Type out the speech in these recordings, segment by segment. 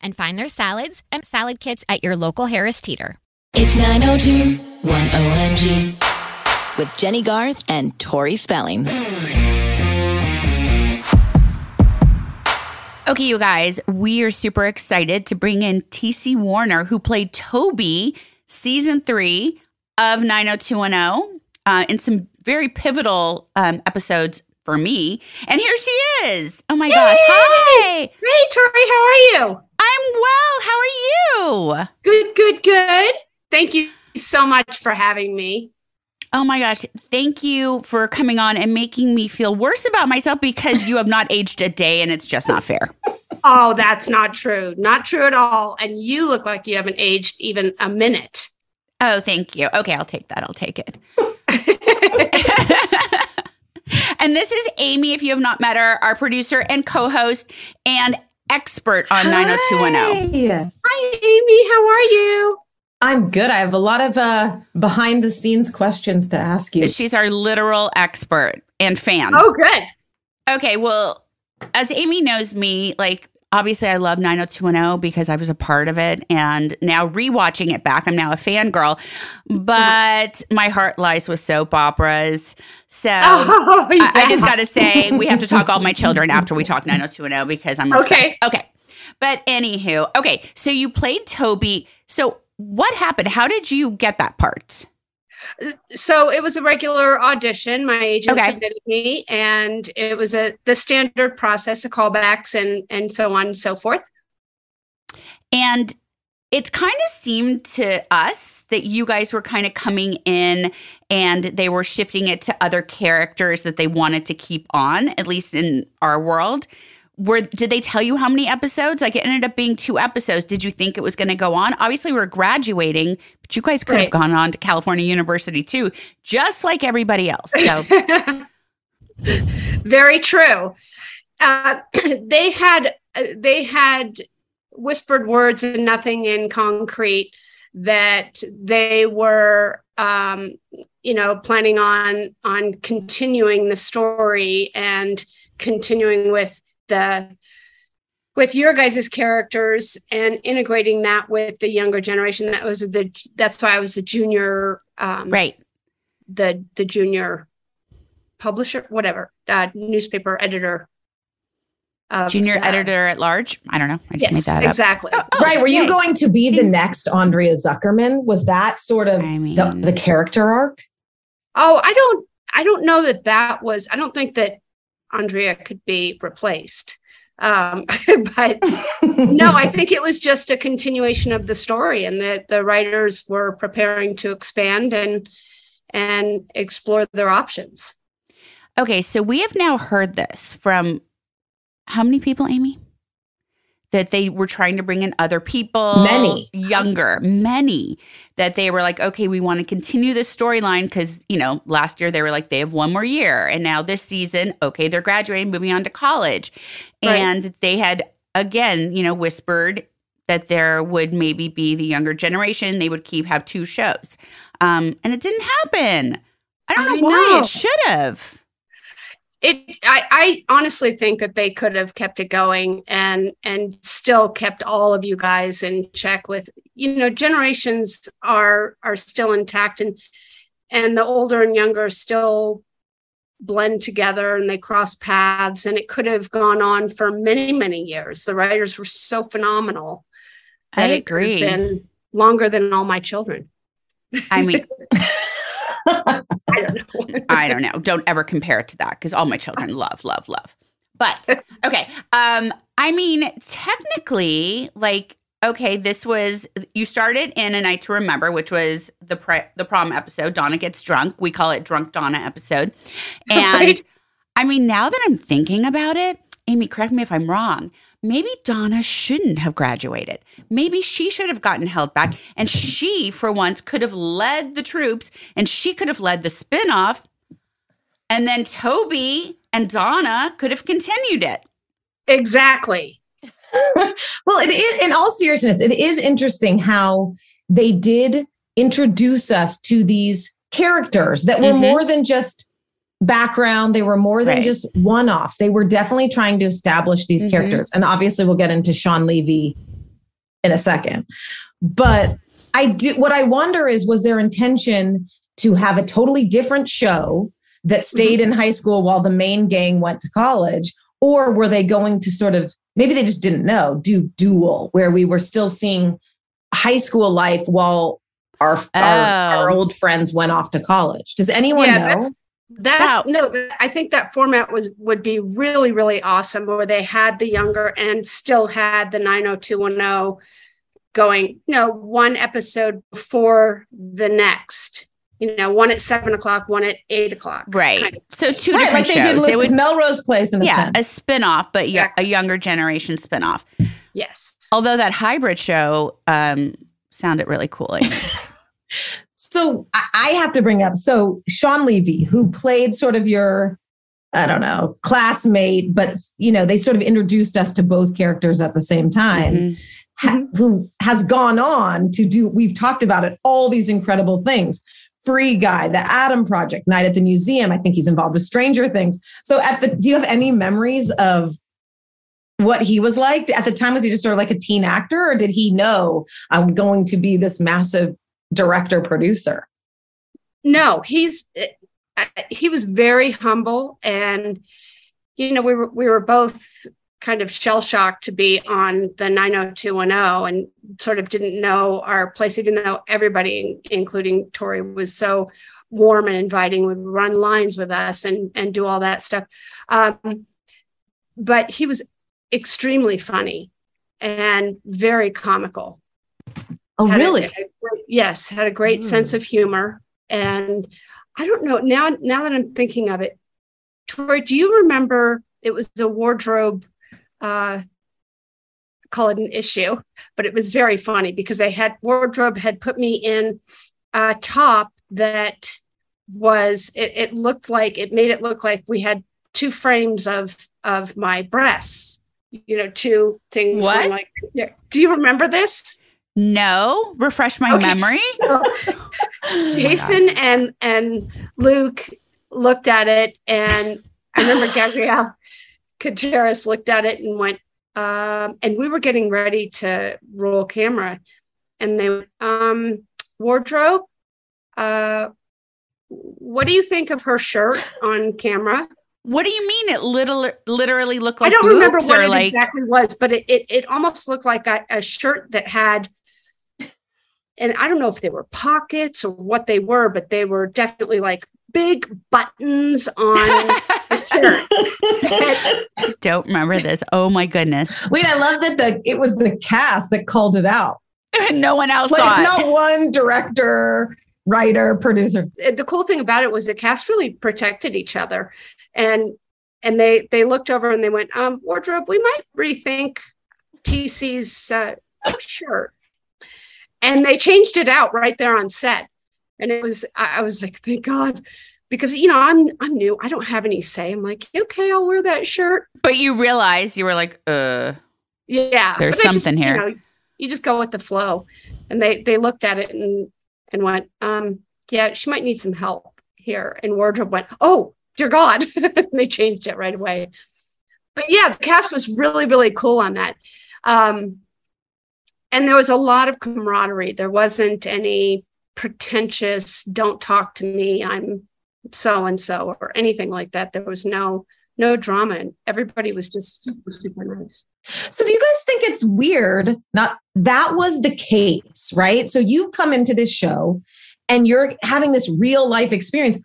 and find their salads and salad kits at your local Harris Teeter. It's 902 1OMG with Jennie Garth and Tori Spelling. Okay, you guys, we are super excited to bring in TC Warner, who played Tobi season three of 90210 uh, in some very pivotal um, episodes for me. And here she is. Oh my gosh. Hi. Hey, Tori, how are you? Well. How are you? Good, good, good. Thank you so much for having me. Oh my gosh. Thank you for coming on and making me feel worse about myself because you have not aged a day and it's just not fair. Oh, that's not true. Not true at all. And you look like you haven't aged even a minute. Oh, thank you. Okay, I'll take that. I'll take it. and this is Amy, if you have not met her, our producer and co host and expert on 90210. Hi. Hi, Amy. How are you? I'm good. I have a lot of uh, behind the scenes questions to ask you. She's our literal expert and fan. Oh, good. Okay, well, as Amy knows me, like obviously I love 90210 because I was a part of it and now rewatching it back, I'm now a fangirl. But my heart lies with soap operas. So Oh, I, I just gotta say we have to talk all my children after we talk 90210 because I'm obsessed. Okay. Okay. But anywho, okay, so you played Tobi. So what happened? How did you get that part? So it was a regular audition. My agent Okay. submitted me, and it was a the standard process of callbacks and and so on and so forth. And it kind of seemed to us that you guys were kind of coming in and they were shifting it to other characters that they wanted to keep on, at least in our world. Were did they tell you how many episodes? Like it ended up being two episodes. Did you think it was going to go on? Obviously, we're graduating, but you guys could have gone on to California University too, just like everybody else. So Very true. Uh, they had uh, they had whispered words and nothing in concrete that they were um, you know planning on on continuing the story and continuing with the with your guys' characters and integrating that with the younger generation. That was the that's why I was the junior um, Right. the the junior publisher, whatever, uh, newspaper editor. of Junior that. editor at large. I don't know. I just made Yes, that up. exactly. right. Were you going to be the next Andrea Zuckerman? Was that sort of I mean- the, the character arc? Oh, I don't. I don't know that that was. I don't think that Andrea could be replaced. Um, but no, I think it was just a continuation of the story, and that the writers were preparing to expand and and explore their options. Okay, so we have now heard this from how many people, Amy? That they were trying to bring in other people, Many. younger, many. That they were like, okay, we want to continue this storyline because you know last year they were like they have one more year, and now this season, okay, they're graduating, moving on to college, Right. and they had again, you know, whispered that there would maybe be the younger generation. They would keep have two shows, um, and it didn't happen. I don't know why know. it should have. It. I, I honestly think that they could have kept it going and and still kept all of you guys in check with you know generations are are still intact and and the older and younger still blend together and they cross paths and it could have gone on for many many years the writers were so phenomenal I that it could have agree. been longer than all my children I mean, i don't know I don't know. Don't ever compare it to that because all my children love, love, love. But okay. Um, I mean, technically, like, okay, this was you started in a night to remember, which was the pre- the prom episode. Donna gets drunk. We call it drunk Donna episode. And Right. I mean, now that I'm thinking about it, Amy, correct me if I'm wrong. Maybe Donna shouldn't have graduated. Maybe she should have gotten held back. And she, for once, could have led the troops and she could have led the spinoff. And then Tobi and Donna could have continued it. exactly well, it is, in all seriousness, it is interesting how they did introduce us to these characters that were Mhm. more than just background. They were more than Right. just one offs. They were definitely trying to establish these Mhm. characters. And obviously, we'll get into Shawn Levy in a second. But I do, what I wonder is, was their intention to have a totally different show that stayed in high school while the main gang went to college? Or were they going to sort of, maybe they just didn't know, do dual, where we were still seeing high school life while our, our, our Oh. old friends went off to college? Does anyone Yeah, know? that's- That's no, I think that format was would be really, really awesome where they had the younger and still had the 90210 going, you know, one episode before the next, you know, one at seven o'clock, one at eight o'clock. Right. kind of. So two Right, different like they did with It would, Melrose Place in a yeah, a sense. spinoff, but yeah, Exactly. a younger generation spinoff. Yes. Although that hybrid show um, sounded really cool. So I, have to bring up so Shawn Levy, who played sort of your, I don't know, classmate, but you know, they sort of introduced us to both characters at the same time. Mhm. ha- who has gone on to do, we've talked about it, all these incredible things. Free Guy, the Adam Project, Night at the Museum. I think he's involved with Stranger Things. So, at the, do you have any memories of what he was like at the time? Was he just sort of like a teen actor, or did he know I'm going to be this massive director producer? No, he's he was very humble and you know we were we were both kind of shell shocked to be on the 90210 and sort of didn't know our place even though everybody including Tori was so warm and inviting would run lines with us and and do all that stuff um, but he was extremely funny and very comical Oh, had a- really? a great- yes, had a great sense of humor. And I don't know now. Now that I'm thinking of it, Tori, do you remember? It was a wardrobe. Uh, call it an issue, but it was very funny because I had wardrobe had put me in a top that was it, it looked like it made it look like we had two frames of of my breasts you know two things What? like yeah. do you remember this No, refresh my Okay. memory. Jason and and Luke looked at it, and I remember Gabrielle Carteris looked at it and went, um, and we were getting ready to roll camera, and they um, wardrobe. Uh, what do you think of her shirt on camera? What do you mean? It little literally looked like I don't remember what it like exactly was, but it, it it almost looked like a, a shirt that had, and I don't know if they were pockets or what they were, but they were definitely like big buttons on. I don't remember this. Oh my goodness. Wait, I love that the it was the cast that called it out. no one else Like saw it. not one director, writer, producer. The cool thing about it was the cast really protected each other and and they they looked over and they went um wardrobe we might rethink tc's uh, shirt and they changed it out right there on set. And it was I, was like thank god. Because you know i'm i'm new. I don't have any say. I'm like okay i'll wear that shirt. But you realize you were like, uh, yeah. There's but I just, something here. you, know, you just go with the flow. And they they looked at it and and went um yeah she might need some help here. And wardrobe went oh dear god. And they changed it right away. But yeah the cast was really really cool on that. Um and there was a lot of camaraderie there wasn't any pretentious don't talk to me i'm so and so or anything like that there was no no drama and everybody was just super super nice So do you guys think it's weird? Not that was the case, right? So you've come into this show and you're having this real life experience.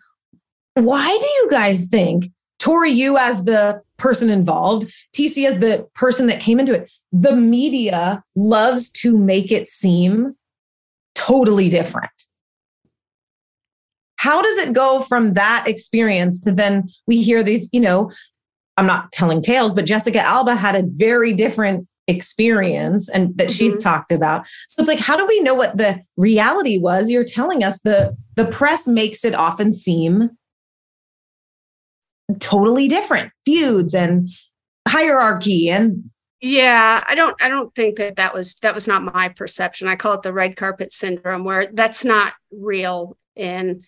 Why do you guys think, Tori, you as the person involved, TC as the person that came into it, the media loves to make it seem totally different? How does it go from that experience to then we hear these, you know, I'm not telling tales, but Jessica Alba had a very different experience and that she's Mhm. talked about. So it's like, how do we know what the reality was? You're telling us the the press makes it often seem totally different feuds and hierarchy and Yeah, I don't I don't think that that was that was not my perception. I call it the red carpet syndrome where that's not real in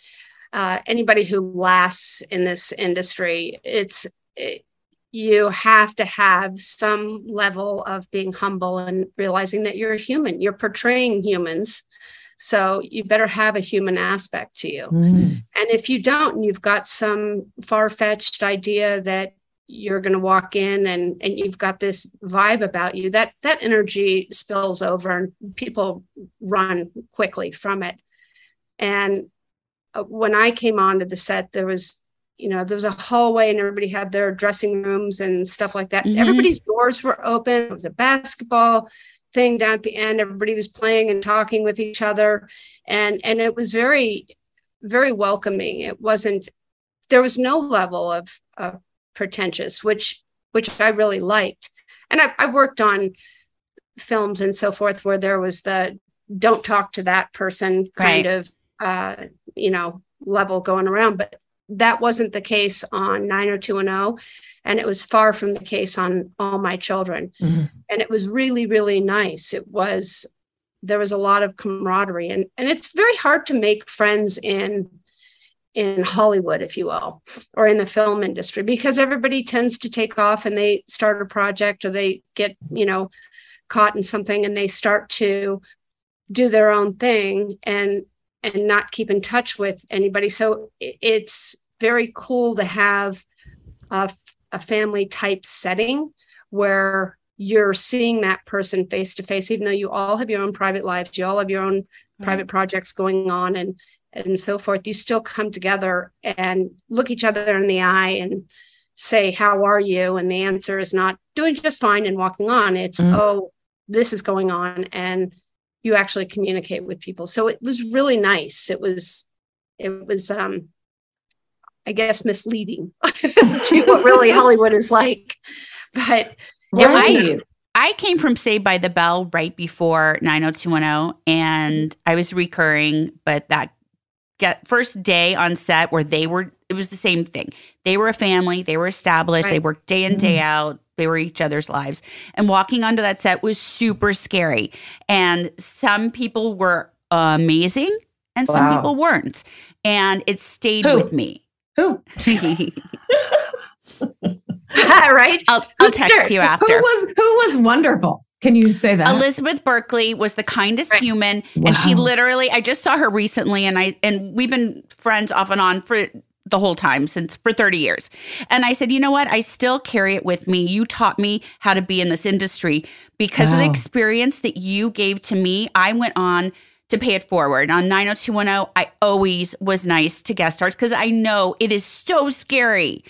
uh, anybody who lasts in this industry. It's it, you have to have some level of being humble and realizing that you're a human. You're portraying humans. So you better have a human aspect to you. And if you don't, and you've got some far fetched idea that you're going to walk in and, and you've got this vibe about you, that that energy spills over and people run quickly from it. And uh, when I came onto the set, there was, you know, there was a hallway and everybody had their dressing rooms and stuff like that. Mhm. Everybody's doors were open. It was a basketball thing down at the end. Everybody was playing and talking with each other. And and it was very, very welcoming. It wasn't there was no level of, of pretentious, which which I really liked. And I, I worked on films and so forth where there was the don't talk to that person kind Right. of uh, you know level going around, but that wasn't the case on 90210 and it was far from the case on all my children Mhm. and it was really really nice it was there was a lot of camaraderie and and it's very hard to make friends in in Hollywood, if you will, or in the film industry, because everybody tends to take off and they start a project or they get, you know, caught in something and they start to do their own thing and and not keep in touch with anybody. So it's very cool to have a, a family type setting where you're seeing that person face to face, even though you all have your own private lives, you all have your own private projects going on and and so forth, you still come together and look each other in the eye and say, How are you? And the answer is not doing just fine and walking on. It's, Mm. Oh, this is going on. And you actually communicate with people. So it was really nice. It was, it was, um, I guess, misleading to what really Hollywood is like. But it was Right. I came from Saved by the Bell right before 90210 and I was recurring, but that get first day on set where they were it was the same thing. They were a family, they were established, they worked day in day mm-hmm. out, they were each other's lives. And walking onto that set was super scary. And some people were amazing and some Wow. people weren't. And it stayed Who? with me. Who? right? I'll, I'll text you after. Who was who was wonderful? Can you say that? Elizabeth Berkley was the kindest right. human, wow. and she literally. I just saw her recently, and I and we've been friends off and on for the whole time since for 30 years. And I said, you know what? I still carry it with me. You taught me how to be in this industry because wow. of the experience that you gave to me. I went on to pay it forward. On 90210, I always was nice to guest stars because I know it is so scary.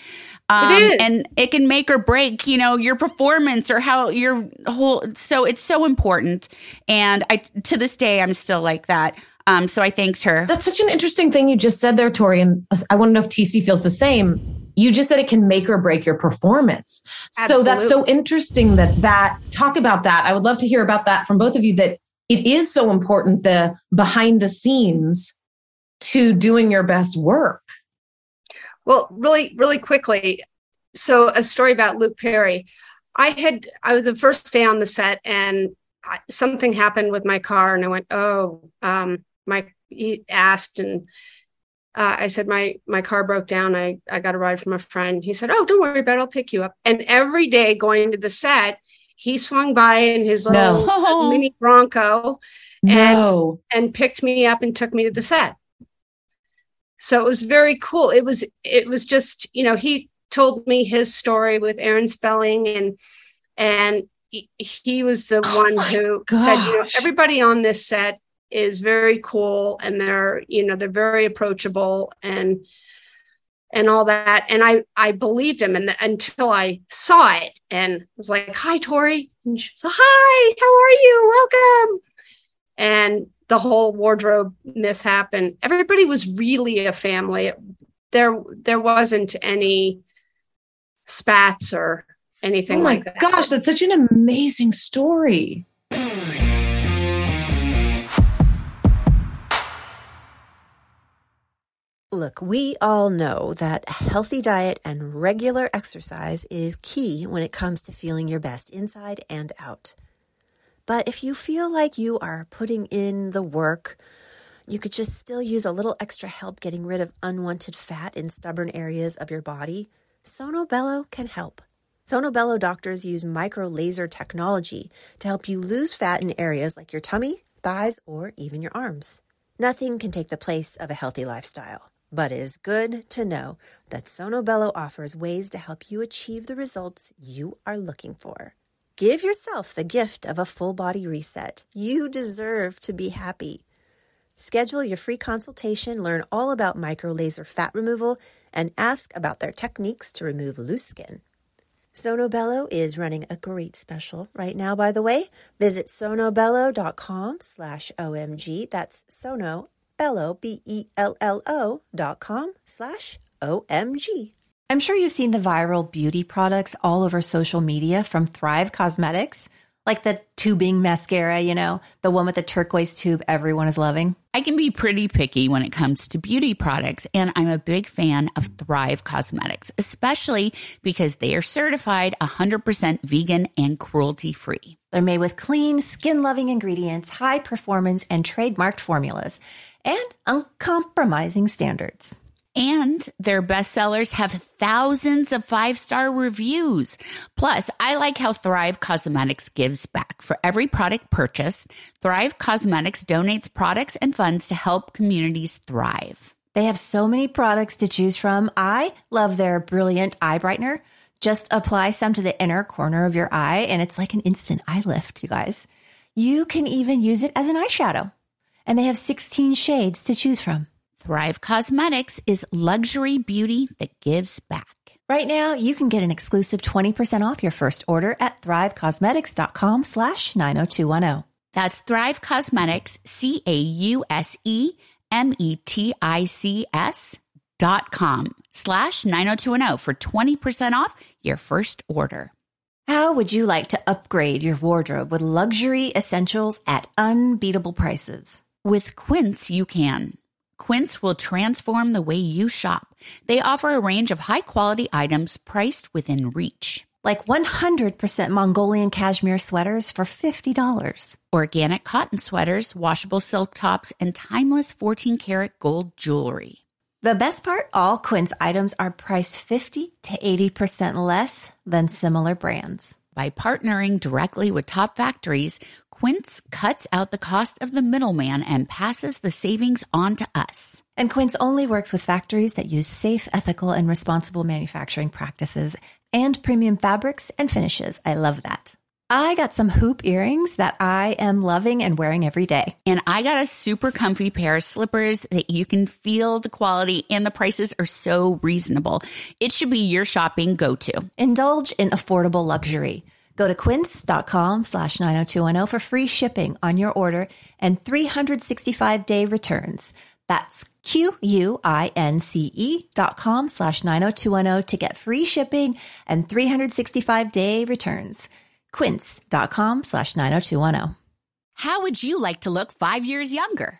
Um, it and it can make or break, you know, your performance or how your whole. So it's so important. And I, to this day, I'm still like that. Um, so I thanked her. That's such an interesting thing you just said there, Tori. And I want to know if TC feels the same. You just said it can make or break your performance. Absolutely. So that's so interesting that that talk about that. I would love to hear about that from both of you. That it is so important the behind the scenes to doing your best work. Well, really, really quickly. So, a story about Luke Perry. I had, I was the first day on the set and I, something happened with my car, and I went, Oh, um, my, he asked, and uh, I said, my, my car broke down. I, I got a ride from a friend. He said, Oh, don't worry about it. I'll pick you up. And every day going to the set, he swung by in his little no. mini Bronco and, no. and picked me up and took me to the set so it was very cool. It was it was just you know he told me his story with aaron spelling and and he, he was the oh one who gosh. said you know everybody on this set is very cool and they're you know they're very approachable and and all that. And i i believed him and until i saw it and was like hi tori. And she said hi how are you? Welcome and the whole wardrobe mishap and everybody was really a family. There there wasn't any spats or anything oh like that. gosh that's such an amazing story. Look, we all know that a healthy diet and regular exercise is key when it comes to feeling your best inside and out. But if you feel like you are putting in the work, you could just still use a little extra help getting rid of unwanted fat in stubborn areas of your body, Sono Bello can help. Sono Bello doctors use micro laser technology to help you lose fat in areas like your tummy, thighs, or even your arms. Nothing can take the place of a healthy lifestyle, but it is good to know that Sono Bello offers ways to help you achieve the results you are looking for. Give yourself the gift of a full body reset. You deserve to be happy. Schedule your free consultation, learn all about micro laser fat removal, and ask about their techniques to remove loose skin. Sono Bello is running a great special right now, by the way. Visit sonobello.com slash OMG. That's sonobello, B-E-L-L-O dot com slash OMG. I'm sure you've seen the viral beauty products all over social media from Thrive Causemetics, like the tubing mascara, you know, the one with the turquoise tube everyone is loving. I can be pretty picky when it comes to beauty products, and I'm a big fan of Thrive Causemetics, especially because they are certified 100% vegan and cruelty free. They're made with clean, skin loving ingredients, high performance, and trademarked formulas, and uncompromising standards. And their bestsellers have thousands of five star reviews. Plus, I like how Thrive Causemetics gives back. For every product purchased, Thrive Causemetics donates products and funds to help communities thrive. They have so many products to choose from. I love their brilliant eye brightener. Just apply some to the inner corner of your eye, and it's like an instant eye lift, you guys. You can even use it as an eyeshadow. And they have 16 shades to choose from. Thrive Causemetics is luxury beauty that gives back. Right now, you can get an exclusive 20% off your first order at thrivecausemetics.com slash 90210. That's Thrive Causemetics, C-A-U-S-E-M-E-T-I-C-S dot com slash 90210 for 20% off your first order. How would you like to upgrade your wardrobe with luxury essentials at unbeatable prices? With Quince, you can. Quince will transform the way you shop. They offer a range of high quality items priced within reach. Like 100% Mongolian cashmere sweaters for $50. Organic cotton sweaters, washable silk tops, and timeless 14 karat gold jewelry. The best part all Quince items are priced 50 to 80% less than similar brands. By partnering directly with top factories, Quince cuts out the cost of the middleman and passes the savings on to us. And Quince only works with factories that use safe, ethical, and responsible manufacturing practices and premium fabrics and finishes. I love that. I got some hoop earrings that I am loving and wearing every day. And I got a super comfy pair of slippers that you can feel the quality and the prices are so reasonable. It should be your shopping go to. Indulge in affordable luxury. Go to quince.com slash 90210 for free shipping on your order and 365 day returns. That's Q-U-I-N-C-E dot com slash 90210 to get free shipping and 365 day returns quince.com slash 90210. How would you like to look five years younger?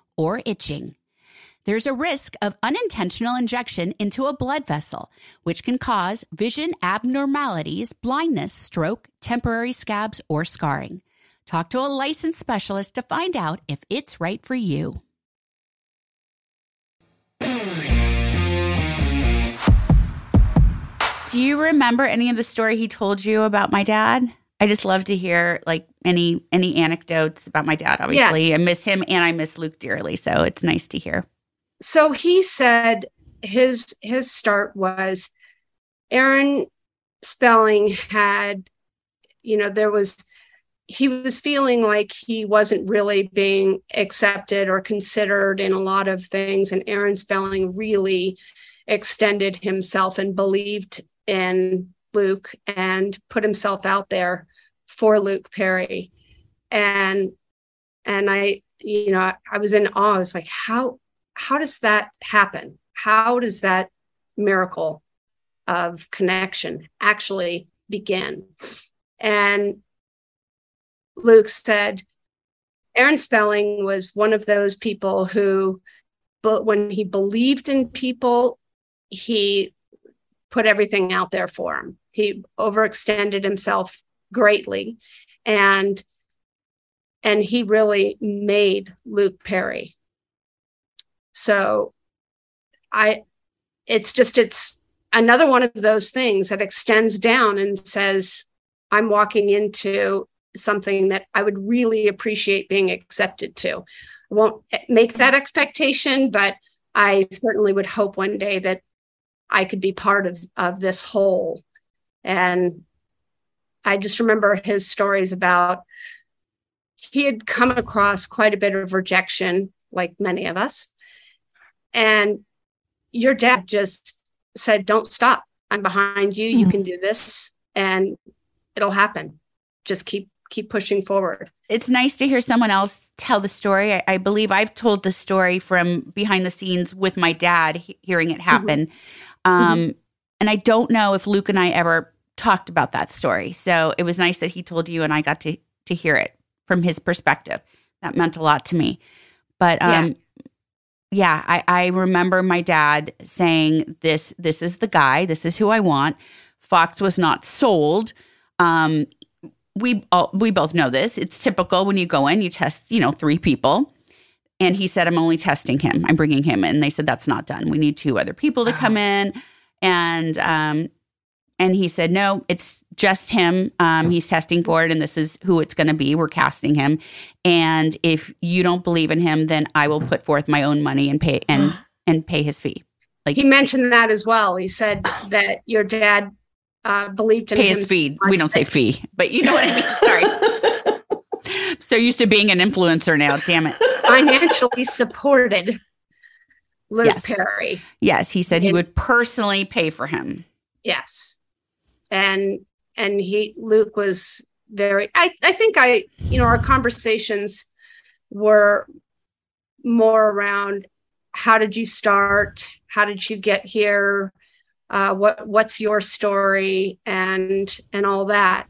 or itching. There's a risk of unintentional injection into a blood vessel, which can cause vision abnormalities, blindness, stroke, temporary scabs, or scarring. Talk to a licensed specialist to find out if it's right for you. Do you remember any of the story he told you about my dad? I just love to hear like any any anecdotes about my dad. Obviously, Yes. I miss him and I miss Luke dearly, so it's nice to hear. so he said his his start was Aaron Spelling had, you know, there was he was feeling like he wasn't really being accepted or considered in a lot of things, and Aaron Spelling really extended himself and believed in Luke and put himself out there for Luke Perry, and and I, you know, I, was in awe. I was like, how how does that happen? How does that miracle of connection actually begin? And Luke said, Aaron Spelling was one of those people who, but when he believed in people, he put everything out there for him. He overextended himself greatly, and and he really made Luke Perry. So I it's just it's another one of those things that extends down and says I'm walking into something that I would really appreciate being accepted to. I won't make that expectation, but I certainly would hope one day that I could be part of of this whole. And I just remember his stories about he had come across quite a bit of rejection, like many of us. And your dad just said, Don't stop. I'm behind you. You hmm. can do this and it'll happen. Just keep keep pushing forward. It's nice to hear someone else tell the story. I, I believe I've told the story from behind the scenes with my dad, he- hearing it mm-hmm. happen. Um, And I don't know if Luke and I ever talked about that story. So it was nice that he told you and I got to to hear it from his perspective. That meant a lot to me. But um, yeah, I, I remember my dad saying this this is the guy, this is who I want. Fox was not sold. Um, we all, we both know this. It's typical when you go in, you test, you know, three people. And he said, I'm only testing him. I'm bringing him in. They said, that's not done. We need two other people to come in. And, um, and he said, no, it's just him. Um, he's testing for it. And this is who it's going to be. We're casting him. And if you don't believe in him, then I will put forth my own money and pay and, and pay his fee. Like he mentioned that as well. He said that your dad uh, believed in Pay his fee. We don't say fee, but you know what I mean. Sorry. so used to being an influencer now. Damn it. Financially supported Luke Yes. Perry. Yes, he said he And- would personally pay for him. Yes. And and he Luke was very I I think I you know our conversations were more around how did you start? How did you get here? Uh, what what's your story and and all that.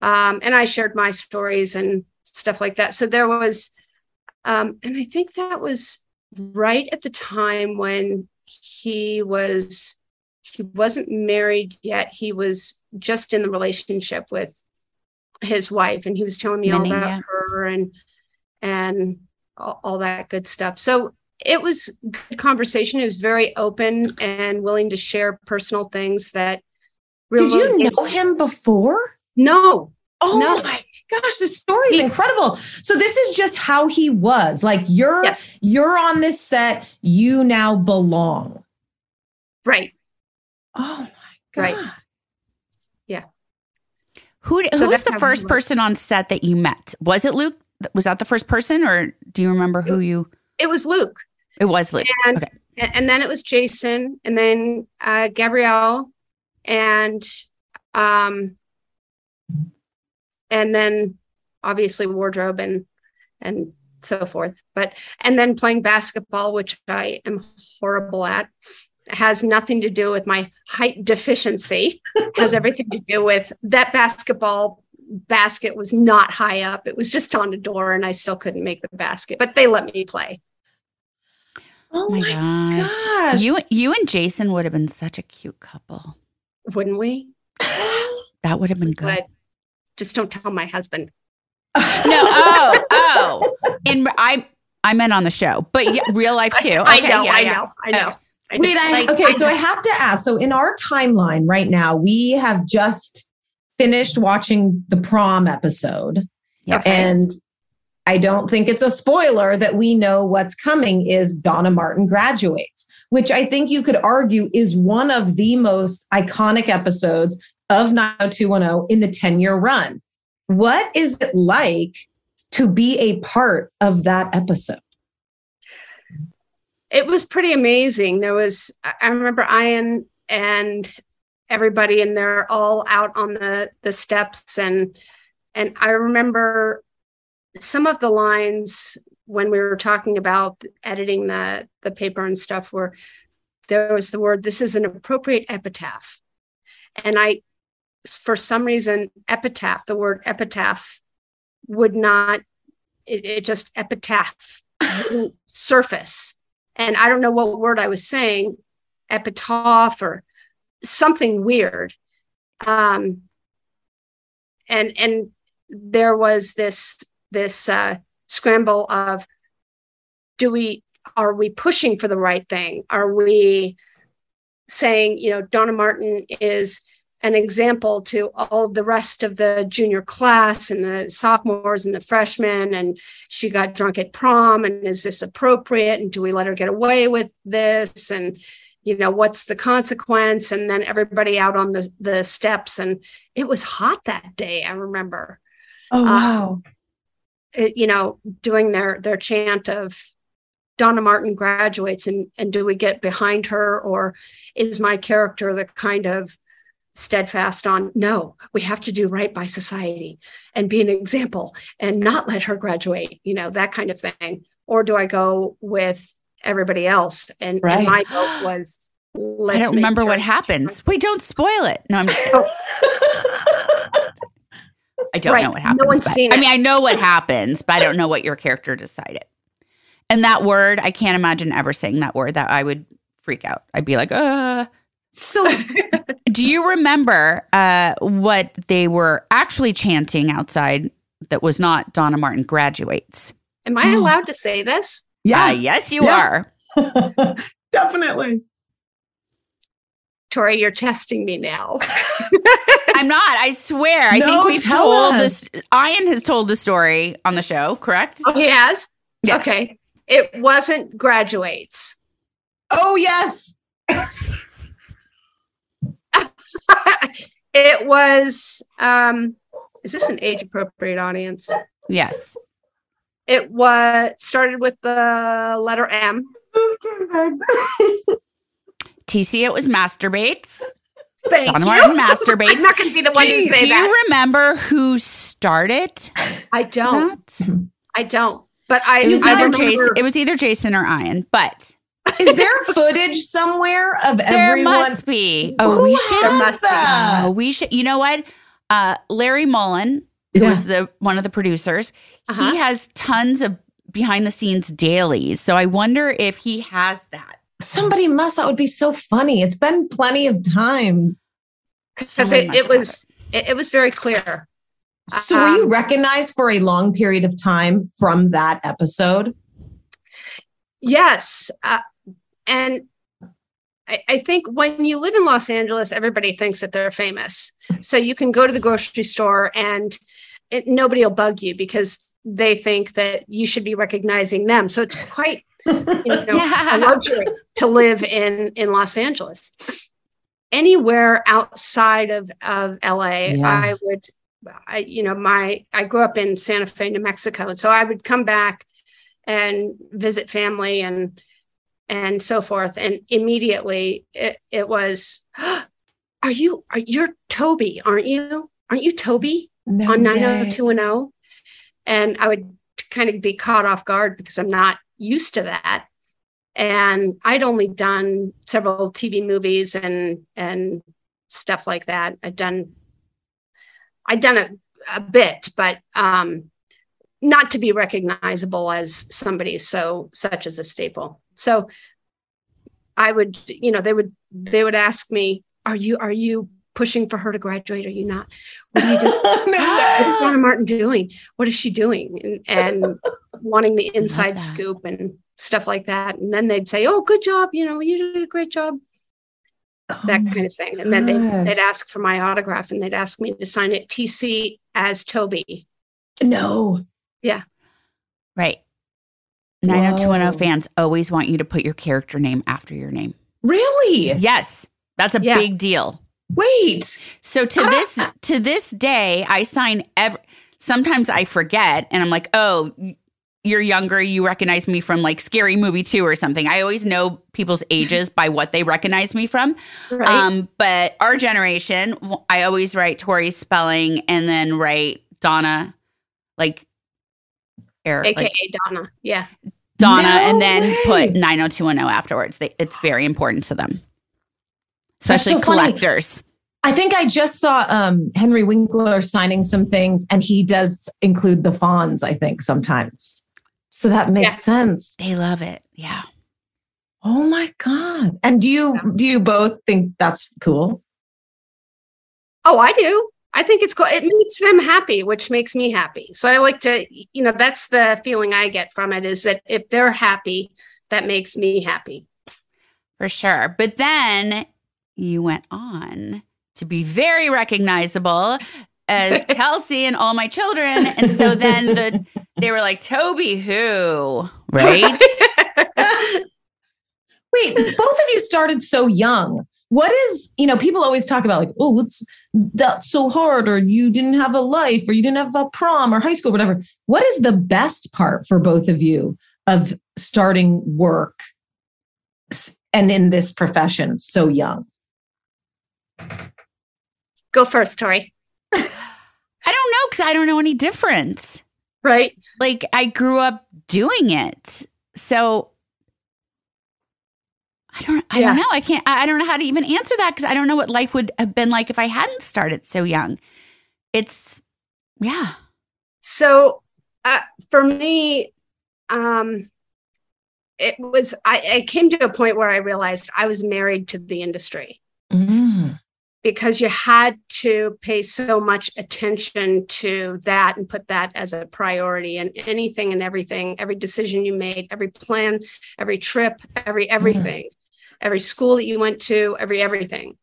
Um, and I shared my stories and stuff like that. So there was um, and I think that was right at the time when he was he wasn't married yet. He was just in the relationship with his wife, and he was telling me Minnie, all about yeah. her and and all, all that good stuff. So it was good conversation. It was very open and willing to share personal things that. Did you know him before? No. Oh No. my gosh, this story is incredible. So this is just how he was. Like you're you're on this set, you now belong. Right. Oh my Right. Yeah. Who, So who was the first person on set that you met? Was it Luke? Was that the first person, or do you remember who you? It was Luke. It was Luke. and okay. and then it was Jason, and then uh, Gabrielle, and um, and then obviously wardrobe and and so forth. But and then playing basketball, which I am horrible at, has nothing to do with my height deficiency. has everything to do with that basketball basket was not high up. It was just on the door, and I still couldn't make the basket. But they let me play. Oh my, gosh. gosh. You you and Jason would have been such a cute couple. Wouldn't we? That would have been good. But just don't tell my husband. No, oh, oh. In I I meant on the show, but yeah, real life too. Okay, I know, yeah, I yeah. know, I know. Oh. I Wait, know. I Like, okay, so know. I have to ask. So in our timeline right now, we have just finished watching the prom episode. Yes. And I don't think it's a spoiler that we know what's coming is Donna Martin graduates, which I think you could argue is one of the most iconic episodes of 90210 in the 10 year run. What is it like to be a part of that episode? it was pretty amazing. There was, I remember Ian and everybody, and they're all out on the the steps, and and I remember some of the lines when we were talking about editing the the paper and stuff were there was the word this is an appropriate epitaph and i for some reason epitaph the word epitaph would not it, it just epitaph surface. And i don't know what word i was saying epitaph or something weird. Um and and there was this this uh scramble of do we are we pushing for the right thing? Are we saying you know donna martin is an example to all the rest of the junior class and the sophomores and the freshmen and she got drunk at prom and is this appropriate and do we let her get away with this and you know what's the consequence and then everybody out on the the steps and it was hot that day i remember Oh, Uh, wow. it- you know, doing their their chant of Donna Martin graduates and and do we get behind her or is my character the kind of steadfast on no we have to do right by society and be an example and not let her graduate you know that kind of thing or do i go with everybody else and, Right. and my vote was let's I don't remember what happens. Wait, don't spoil it. No, I'm just. I don't Right. know what happens. No one's but- seen I mean, I know what happens, but I don't know what your character decided. And that word, I can't imagine ever saying that word. That I would freak out. I'd be like, uh. So, do you remember uh, what they were actually chanting outside that was not Donna Martin graduates? am i allowed to say this Yeah. yes, you Yeah. are. Definitely. tori you're testing me now I'm not. I swear. I No, think we've tell told us. this. Ian has told the story on the show, correct? oh he has Yes. okay it wasn't graduates Oh, yes. It was. Um, is this an age appropriate audience? Yes. It was started with the letter M. TC, it was masturbates. Thank Donna you. Martin masturbates. I'm not going to be the one do, to say do that. Do you remember who started I don't. that? I don't. But I. It was I either remember- Jason. It was either Jason or Ian, but Is there footage somewhere of there everyone? There must be. Oh, Who we should. has that? Oh, we should. You know what? Uh, Larry Mullen, who Yeah. was the one of the producers, Uh-huh. he has tons of behind the scenes dailies. So I wonder if he has that. Somebody must. That would be so funny. It's been plenty of time. because it, it was it, it was very clear. So were you Um, recognized for a long period of time from that episode? Yes, uh, and I, I think when you live in Los Angeles, everybody thinks that they're famous. So you can go to the grocery store and it, nobody will bug you because they think that you should be recognizing them. So it's quite you know, a luxury to live in in Los Angeles. Anywhere outside of of LA, Yeah. I would, I you know, my I grew up in Santa Fe, New Mexico, and so I would come back and visit family and and so forth, and immediately it, it was, are you are you're Tobi, aren't you? Aren't you Tobi No on way. 90210? And I would kind of be caught off guard because I'm not used to that. And I'd only done several TV movies and and stuff like that. I'd done I'd done a, a bit, but um not to be recognizable as somebody so such as a staple. So I would, you know, they would they would ask me, "Are you are you pushing for her to graduate? Are you not? What are you doing? what is Donna Martin doing? What is she doing?" And, and wanting the inside scoop and stuff like that. And then they'd say, "Oh, good job! You know, you did a great job." Oh that Oh kind of thing. And then they, gosh. they'd ask for my autograph and they'd ask me to sign it TC as Tobi. No. Yeah. Right. 90210 Whoa. fans always want you to put your character name after your name. Really? Yes. That's a Yeah. big deal. Wait. So to this to this day, I sign every sometimes I forget and I'm like, "Oh, you're younger, you recognize me from like Scary Movie 2 or something." I always know people's ages by what they recognize me from. Right. Um, but our generation, I always write Tori Spelling and then write Donna like Eric, AKA like Donna. Yeah. Donna No and then way. put 90210 afterwards. They, it's very important to them. Especially so funny. collectors. I think I just saw um, Henry Winkler signing some things, and he does include the Fonz, I think, sometimes. So that makes Yeah. sense. They love it. Yeah. Oh my God. And do you do you both think that's cool? Oh, I do. I think it's cool. It makes them happy, which makes me happy. So I like to, you know, that's the feeling I get from it is that if they're happy, that makes me happy. For sure. But then you went on to be very recognizable as Kelsey and All My Children. And so then the they were like, Tobi who? Right? Wait, both of you started so young. What is, you know, people always talk about like, oh, it's that's so hard, or you didn't have a life, or you didn't have a prom or high school, whatever. What is the best part for both of you of starting work and in this profession so young? Go first, Tori. I don't know because I don't know any difference. Right. Like I grew up doing it. So I don't I don't know. I can't I I don't know how to even answer that because I don't know what life would have been like if I hadn't started so young. It's yeah. So uh, for me, um, it was, I, I came to a point where I realized I was married to the industry. Mm. because you had to pay so much attention to that and put that as a priority and anything and everything every decision you made every plan every trip every everything every school that you went to every everything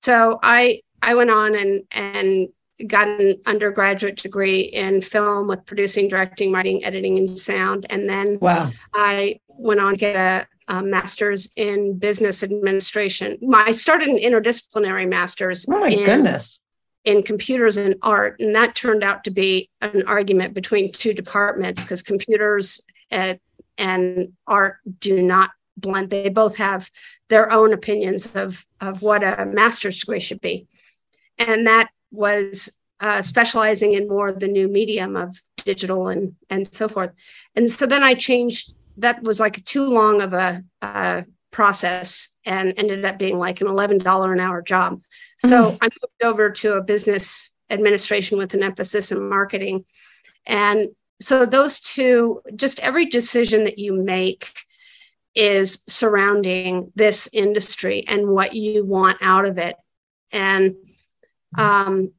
so i i went on and and got an undergraduate degree in film with producing directing writing editing and sound and then Wow. I went on to get a, a master's in business administration. My, I started an interdisciplinary master's. Oh my in goodness. in computers and art. And that turned out to be an argument between two departments because computers and, and art do not blend. They both have their own opinions of, of what a master's degree should be. And that was uh, specializing in more the new medium of digital and, and so forth. And so then I changed, that was like too long of a, uh, process and ended up being like an $11 an hour job. So mm. I moved over to a business administration with an emphasis in marketing. And so those two, just every decision that you make is surrounding this industry and what you want out of it. And um,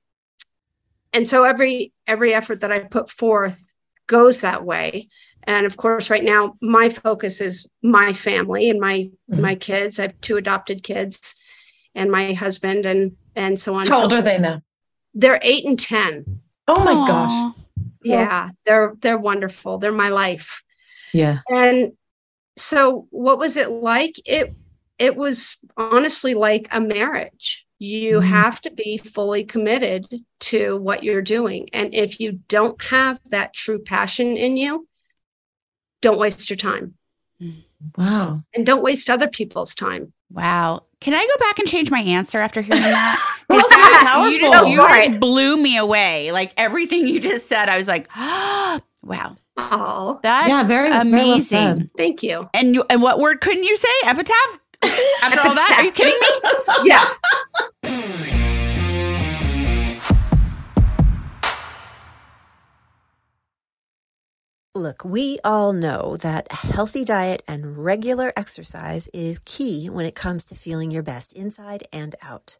and so every every effort that I put forth goes that way. And of course, right now my focus is my family and my mm-hmm. my kids. I have two adopted kids, and my husband, and and so on. How so old are they now? They're eight and ten. Oh my Aww. gosh! Yeah, they're they're wonderful. They're my life. Yeah. And so, what was it like? It it was honestly like a marriage. You mm-hmm. have to be fully committed to what you're doing, and if you don't have that true passion in you, don't waste your time. Wow. And don't waste other people's time. Wow. Can I go back and change my answer after hearing that? that you just, you just blew me away. Like everything you just said, I was like, oh, wow. Oh, that's yeah, very amazing. Very well Thank you. And you, and what word couldn't you say? Epitaph? After all that, are you kidding me? yeah. Look, we all know that a healthy diet and regular exercise is key when it comes to feeling your best inside and out.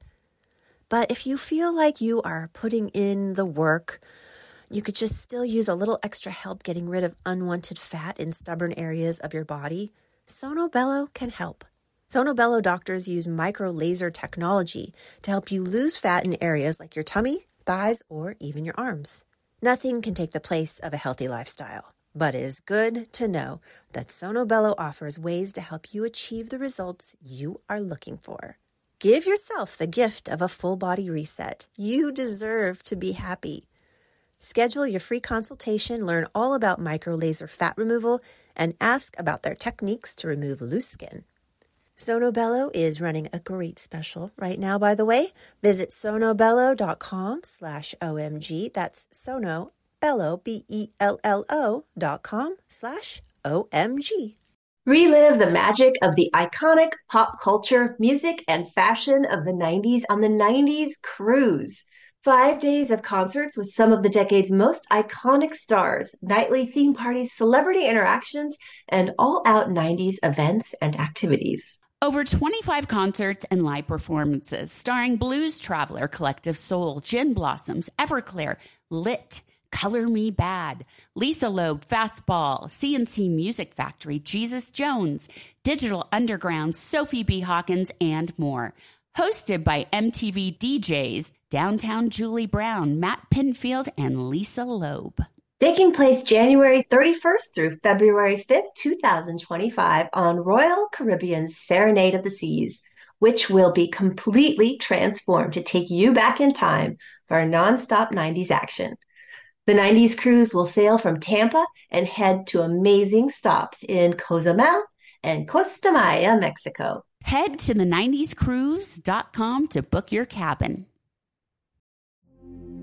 But if you feel like you are putting in the work, you could just still use a little extra help getting rid of unwanted fat in stubborn areas of your body, Sono Bello can help. Sono Bello doctors use micro laser technology to help you lose fat in areas like your tummy, thighs, or even your arms. Nothing can take the place of a healthy lifestyle but it is good to know that Sono Bello offers ways to help you achieve the results you are looking for. Give yourself the gift of a full body reset. You deserve to be happy. Schedule your free consultation, learn all about micro laser fat removal, and ask about their techniques to remove loose skin. Sono Bello is running a great special right now, by the way. Visit sonobello.com slash OMG. That's Sono, bello, B-E-L-L-O dot com slash O-M-G. Relive the magic of the iconic pop culture, music, and fashion of the 90s on the 90s Cruise. Five days of concerts with some of the decade's most iconic stars, nightly theme parties, celebrity interactions, and all out 90s events and activities. Over 25 concerts and live performances starring Blues Traveler, Collective Soul, Gin Blossoms, Everclear, Lit, Color Me Badd, Lisa Loeb, Fastball, C+C Music Factory, Jesus Jones, Digital Underground, Sophie B. Hawkins, and more. Hosted by MTV DJs, Downtown Julie Brown, Matt Pinfield, and Lisa Loeb. Taking place January 31st through February 5th, 2025 on Royal Caribbean's Serenade of the Seas, which will be completely transformed to take you back in time for a nonstop 90s action. The 90s cruise will sail from Tampa and head to amazing stops in Cozumel and Costa Maya, Mexico. Head to the 90scruise.com to book your cabin.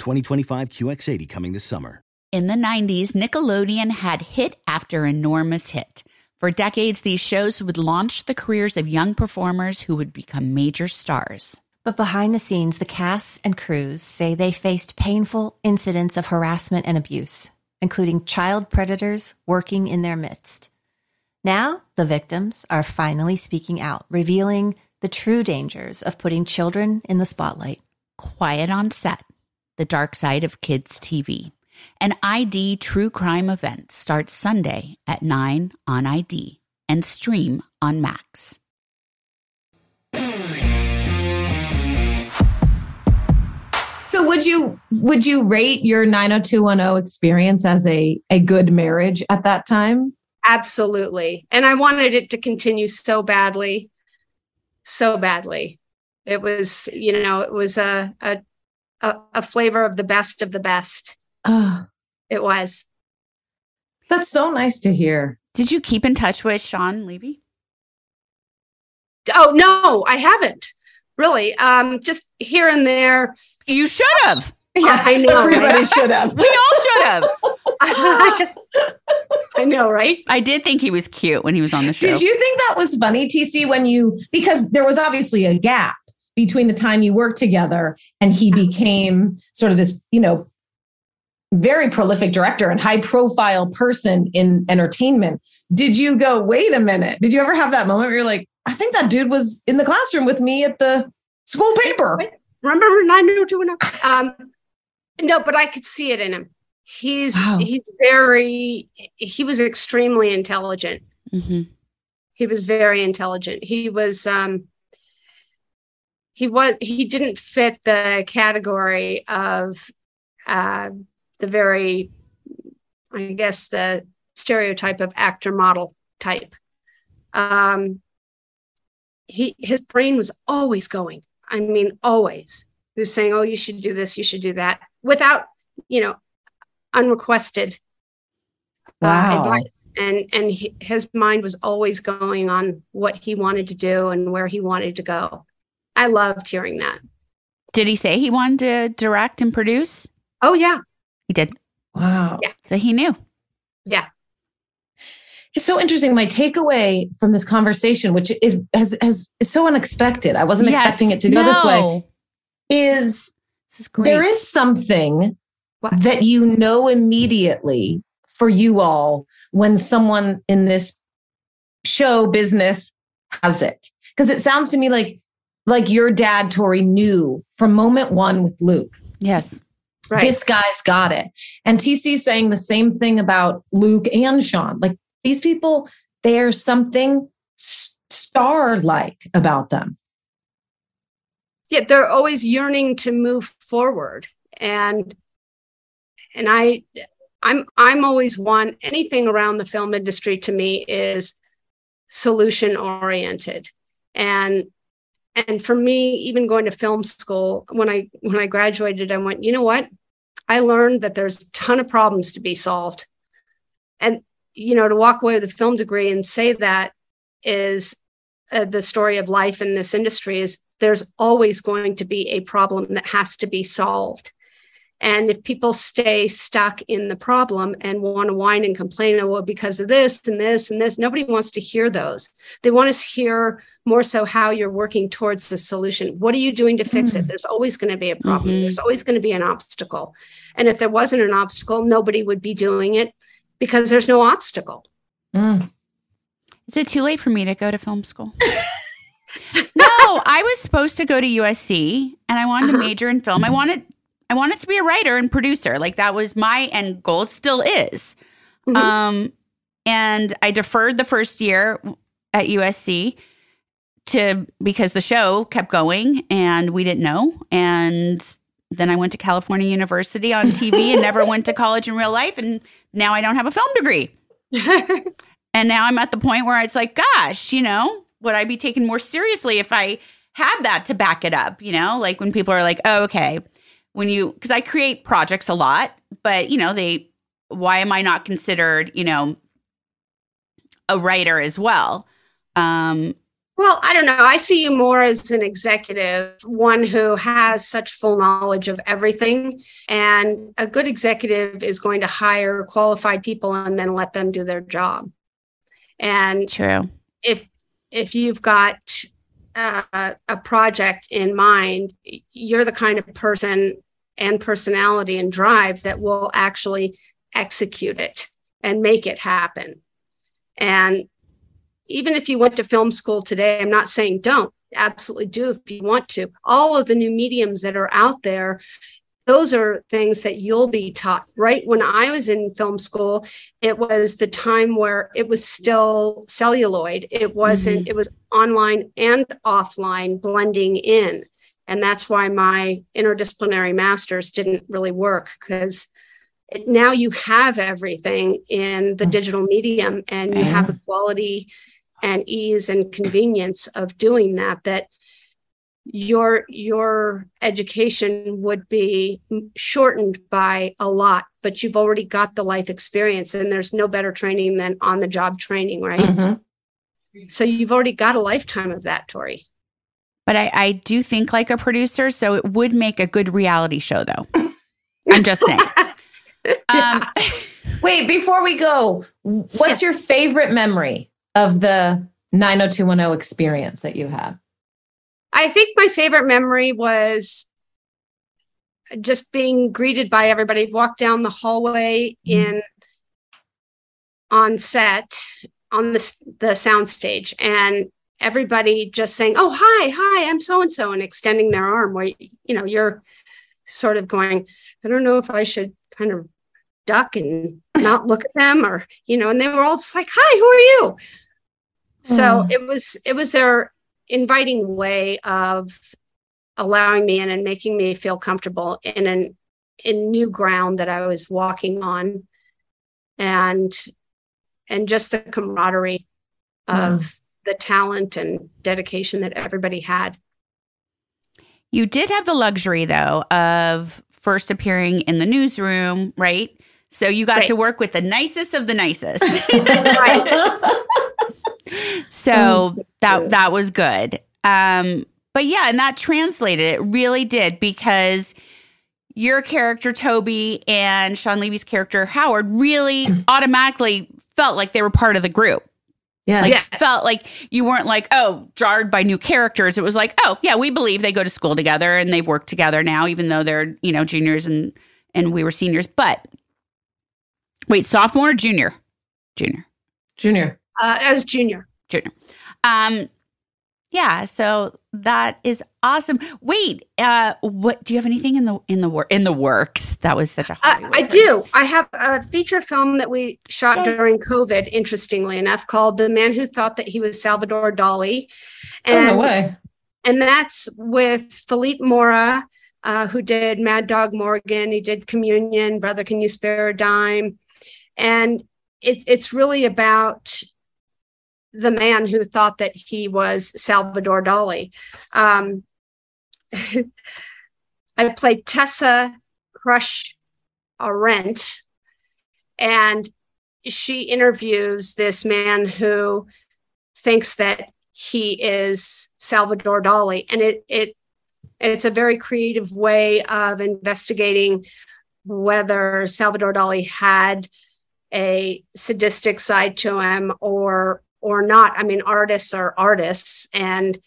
2025 QX80 coming this summer. In the 90s, Nickelodeon had hit after enormous hit. For decades, these shows would launch the careers of young performers who would become major stars. But behind the scenes, the casts and crews say they faced painful incidents of harassment and abuse, including child predators working in their midst. Now, the victims are finally speaking out, revealing the true dangers of putting children in the spotlight. Quiet on Set, the dark side of kids' TV. An ID true crime event starts Sunday at 9 on ID and stream on Max. So would you would you rate your 90210 experience as a a good marriage at that time? Absolutely. And I wanted it to continue so badly. So badly. It was, you know, it was a a a, a flavor of the best of the best. Oh, It was. that's so nice to hear. Did you keep in touch with Shawn Levy? Oh no, I haven't. Really. Um just here and there. You should have. Yeah, I know. Everybody right? should have. We all should have. I know, right? I did think he was cute when he was on the show. Did you think that was funny, TC, when you because there was obviously a gap between the time you worked together and he became sort of this, you know, very prolific director and high profile person in entertainment. Did you go, wait a minute? Did you ever have that moment where you're like, I think that dude was in the classroom with me at the school paper? Remember 90210? Um no, but I could see it in him. He's Wow. he's very he was extremely intelligent. Mhm. He was very intelligent. He was um he was he didn't fit the category of uh the very I guess the stereotype of actor model type. Um he his brain was always going. I mean always. He was saying, "Oh, you should do this, you should do that," without, you know, unrequested uh, Wow. advice and and he, his mind was always going on what he wanted to do and where he wanted to go i loved hearing that Did he say he wanted to direct and produce? oh yeah He did. Wow. Yeah. So he knew. yeah It's so interesting. My takeaway from this conversation, which is has, has is so unexpected. I wasn't Yes. expecting it to go this way. Is This is great. there is something What? that you know immediately for you all when someone in this show business has it because it sounds to me like like your dad tori knew from moment one with luke. Yes. right. This guy's got it. And tc saying the same thing about luke and Shawn. Like these people there's something star like about them. Yeah they're always yearning to move forward. And and i i'm i'm always one anything around the film industry to me is solution oriented and and for me even going to film school when i when i graduated i went you know what? I learned that there's a ton of problems to be solved. And you know to walk away with a film degree and say that is uh, the story of life in this industry is there's always going to be a problem that has to be solved and if people stay stuck in the problem and want to whine and complain, oh, well, because of this and this and this, nobody wants to hear those. They want to hear more so how you're working towards the solution. What are you doing to fix it? There's always going to be a problem. Mhm. There's always going to be an obstacle. And if there wasn't an obstacle, nobody would be doing it because there's no obstacle. Mm. Is it too late for me to go to film school? no, I was supposed to go to USC and I wanted to Uh-huh. major in film. I wanted I wanted to be a writer and producer. Like that was my end goal. It still is. Mhm. Um and I deferred the first year at USC to because the show kept going and we didn't know and then I went to California University on TV and never went to college in real life and now I don't have a film degree. And now I'm at the point where it's like, gosh, you know, would I be taken more seriously if I had that to back it up? You know, like when people are like, oh, okay, when you, because I create projects a lot, but, you know, they, why am I not considered, you know, a writer as well? Um, Well, I don't know. I see you more as an executive, one who has such full knowledge of everything. And a good executive is going to hire qualified people and then let them do their job. And true. If if you've got uh, a project in mind, you're the kind of person and personality and drive that will actually execute it and make it happen. And even if you went to film school today, I'm not saying don't, absolutely do if you want to. All of the new mediums that are out there, those are things that you'll be taught. Right when I was in film school, it was the time where it was still celluloid. It wasn't, mm-hmm. it was online and offline blending in. And that's why my interdisciplinary masters didn't really work because now you have everything in the mm. digital medium and you have the quality and ease and convenience of doing that that your your education would be shortened by a lot but you've already got the life experience and there's no better training than on the job training right mm-hmm. so you've already got a lifetime of that tori but I, I do think like a producer so it would make a good reality show though i'm just saying um, wait before we go what's yeah. your favorite memory of the 90210 experience that you had? I think my favorite memory was just being greeted by everybody. Walk down the hallway mm-hmm. in on set on the the soundstage, and everybody just saying, "Oh, hi, hi, I'm so and so," and extending their arm. Where you know you're sort of going, "I don't know if I should kind of duck and not look at them," or you know, and they were all just like, "Hi, who are you?" So mm. it was it was their inviting way of allowing me in and making me feel comfortable in an in new ground that I was walking on and and just the camaraderie of mm. the talent and dedication that everybody had. You did have the luxury though of first appearing in the newsroom, right? So you got right. to work with the nicest of the nicest. so oh, that that was good. Um, but yeah, and that translated. It really did because your character Tobi and Shawn Levy's character Howard really automatically felt like they were part of the group. Yeah, like, yes. felt like you weren't like oh jarred by new characters. It was like oh yeah, we believe they go to school together and they've worked together now, even though they're you know juniors and and we were seniors. But wait, sophomore or junior? Junior. Junior. Uh, as junior. Junior. Um, yeah, so that is awesome. Wait, uh, what do you have anything in the in the work in the works? That was such a uh, I do. I have a feature film that we shot Yay. during COVID, interestingly enough, called "The Man Who Thought That He Was Salvador Dali." And, oh no way! And that's with Philippe Mora, uh, who did Mad Dog Morgan. He did Communion, Brother, Can You Spare a Dime? And it, it's really about the man who thought that he was Salvador Dali. Um, I played Tessa Crush Arendt, and she interviews this man who thinks that he is Salvador Dali, and it it it's a very creative way of investigating whether Salvador Dali had a sadistic side to him or or not i mean artists are artists and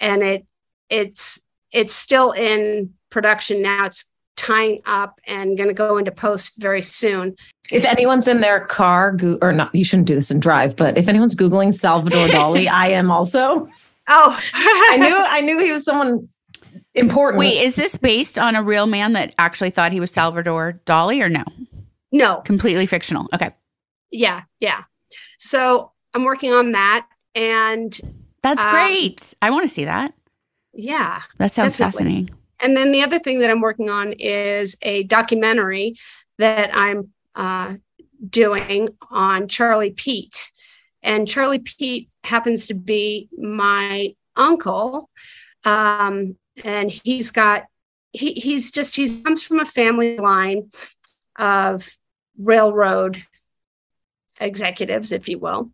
and it it's it's still in production now. It's tying up and going to go into post very soon. If anyone's in their car go- or not you shouldn't do this and drive but if anyone's googling salvador dali i am also. Oh. I knew i knew he was someone important. Wait is this based on a real man that actually thought he was salvador dali or no? No. Completely fictional. Okay. Yeah yeah. So I'm working on that. And that's um, great. I want to see that. Yeah. That sounds definitely. fascinating. And then the other thing that I'm working on is a documentary that I'm uh, doing on Charlie Pete. And Charlie Pete happens to be my uncle. Um, and he's got, he, he's just, he comes from a family line of railroad executives, if you will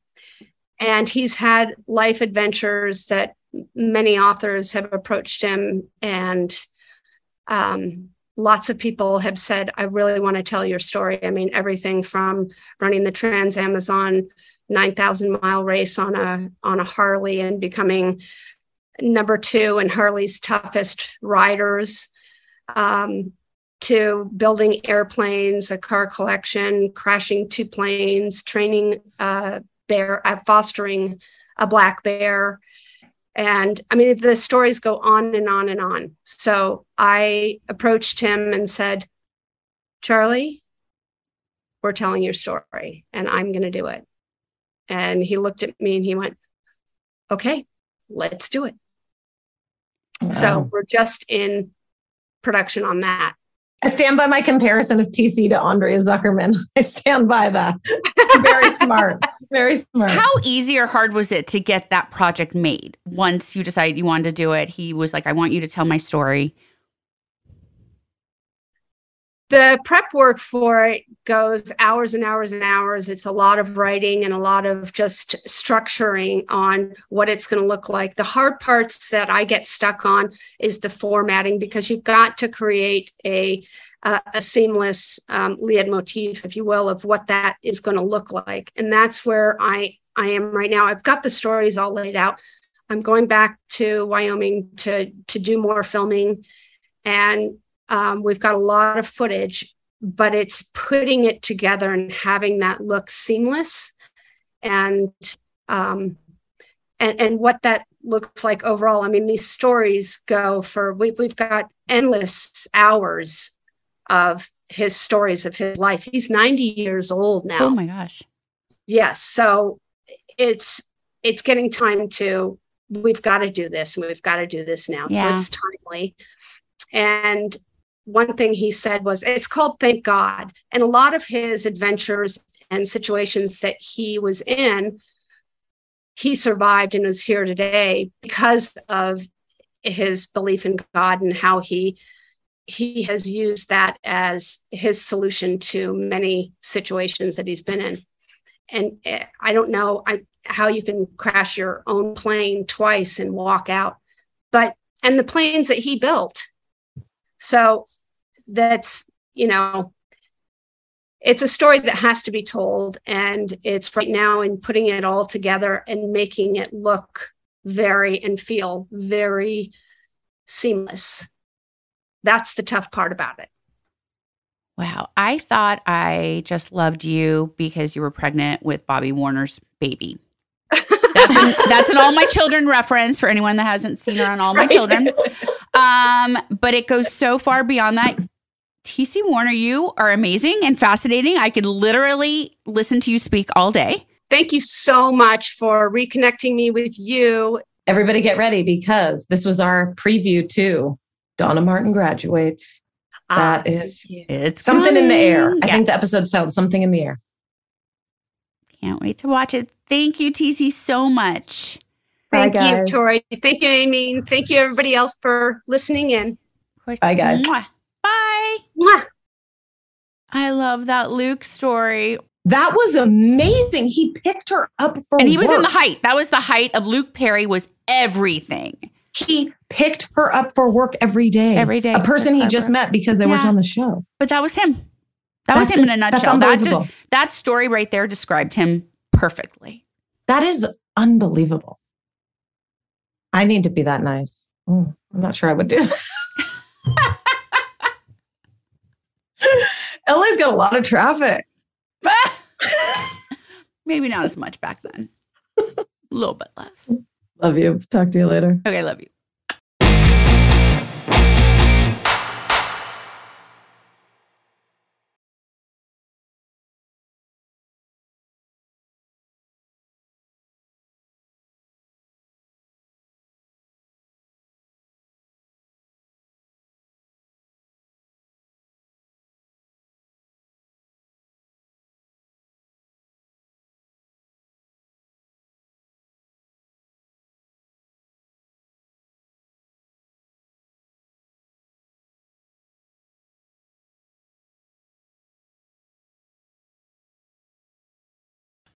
and he's had life adventures that many authors have approached him and um, lots of people have said i really want to tell your story. I mean everything from running the trans amazon 9000 mile race on a on a harley and becoming number two in harley's toughest riders um, to building airplanes a car collection crashing two planes training a bear uh, fostering a black bear and I mean, the stories go on and on and on. So I approached him and said, Charlie, we're telling your story and I'm going to do it. And he looked at me and he went, okay, let's do it. Wow. So we're just in production on that. I stand by my comparison of TC to Andrea Zuckerman. I stand by that. Very smart. Very smart. How easy or hard was it to get that project made? Once you decided you wanted to do it, he was like, I want you to tell my story. The prep work for it goes hours and hours and hours. It's a lot of writing and a lot of just structuring on what it's going to look like. The hard parts that I get stuck on is the formatting because you've got to create a uh, a seamless um, leitmotif, if you will, of what that is going to look like. And that's where I I am right now. I've got the stories all laid out. I'm going back to Wyoming to to do more filming, and um, we've got a lot of footage. But it's putting it together and having that look seamless, and um, and and what that looks like overall. I mean, these stories go for we, we've got endless hours of his stories of his life. He's 90 years old now. Oh my gosh. Yes. So it's it's getting time to we've got to do this and we've got to do this now. Yeah. So it's timely. And one thing he said was it's called Thank God. And a lot of his adventures and situations that he was in, he survived and was here today because of his belief in God and how he he has used that as his solution to many situations that he's been in. And eh, I don't know I, how you can crash your own plane twice and walk out, but and the planes that he built. So that's, you know, it's a story that has to be told. And it's right now in putting it all together and making it look very and feel very seamless that's the tough part about it. Wow. I thought I just loved you because you were pregnant with Bobby Warner's baby. That's an, that's an All My Children reference for anyone that hasn't seen her on All My right. Children. Um, but it goes so far beyond that. TC Warner, you are amazing and fascinating. I could literally listen to you speak all day. Thank you so much for reconnecting me with you. Everybody get ready because this was our preview too Donna Martin graduates. Ah, that is it's something coming. in the air. I yes. think the episode's titled Something in the Air. Can't wait to watch it. Thank you, TC, so much. Thank Bye, you, Tori. Thank you, Amy. Thank you, everybody else, for listening in. Bye, guys. Mwah. Bye. Mwah. I love that Luke story. That was amazing. He picked her up for And he work. was in the height. That was the height of Luke Perry was everything. He picked her up for work every day. Every day. A person he just met because they yeah. worked on the show. But that was him. That that's was him in a nutshell. That, that story right there described him perfectly. That is unbelievable. I need to be that nice. Mm, I'm not sure I would do that. LA's got a lot of traffic. Maybe not as much back then. A little bit less. Love you. Talk to you later. Okay, love you.